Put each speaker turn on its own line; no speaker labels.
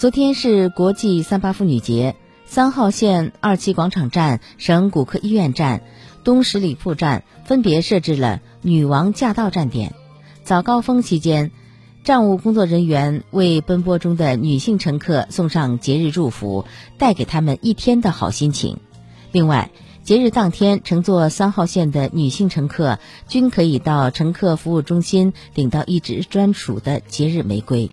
昨天是国际三八妇女节，三号线二期广场站、省骨科医院站、东十里铺站分别设置了“女王驾到”站点。早高峰期间，站务工作人员为奔波中的女性乘客送上节日祝福，带给他们一天的好心情。另外，节日当天乘坐三号线的女性乘客均可以到乘客服务中心领到一支专属的节日玫瑰。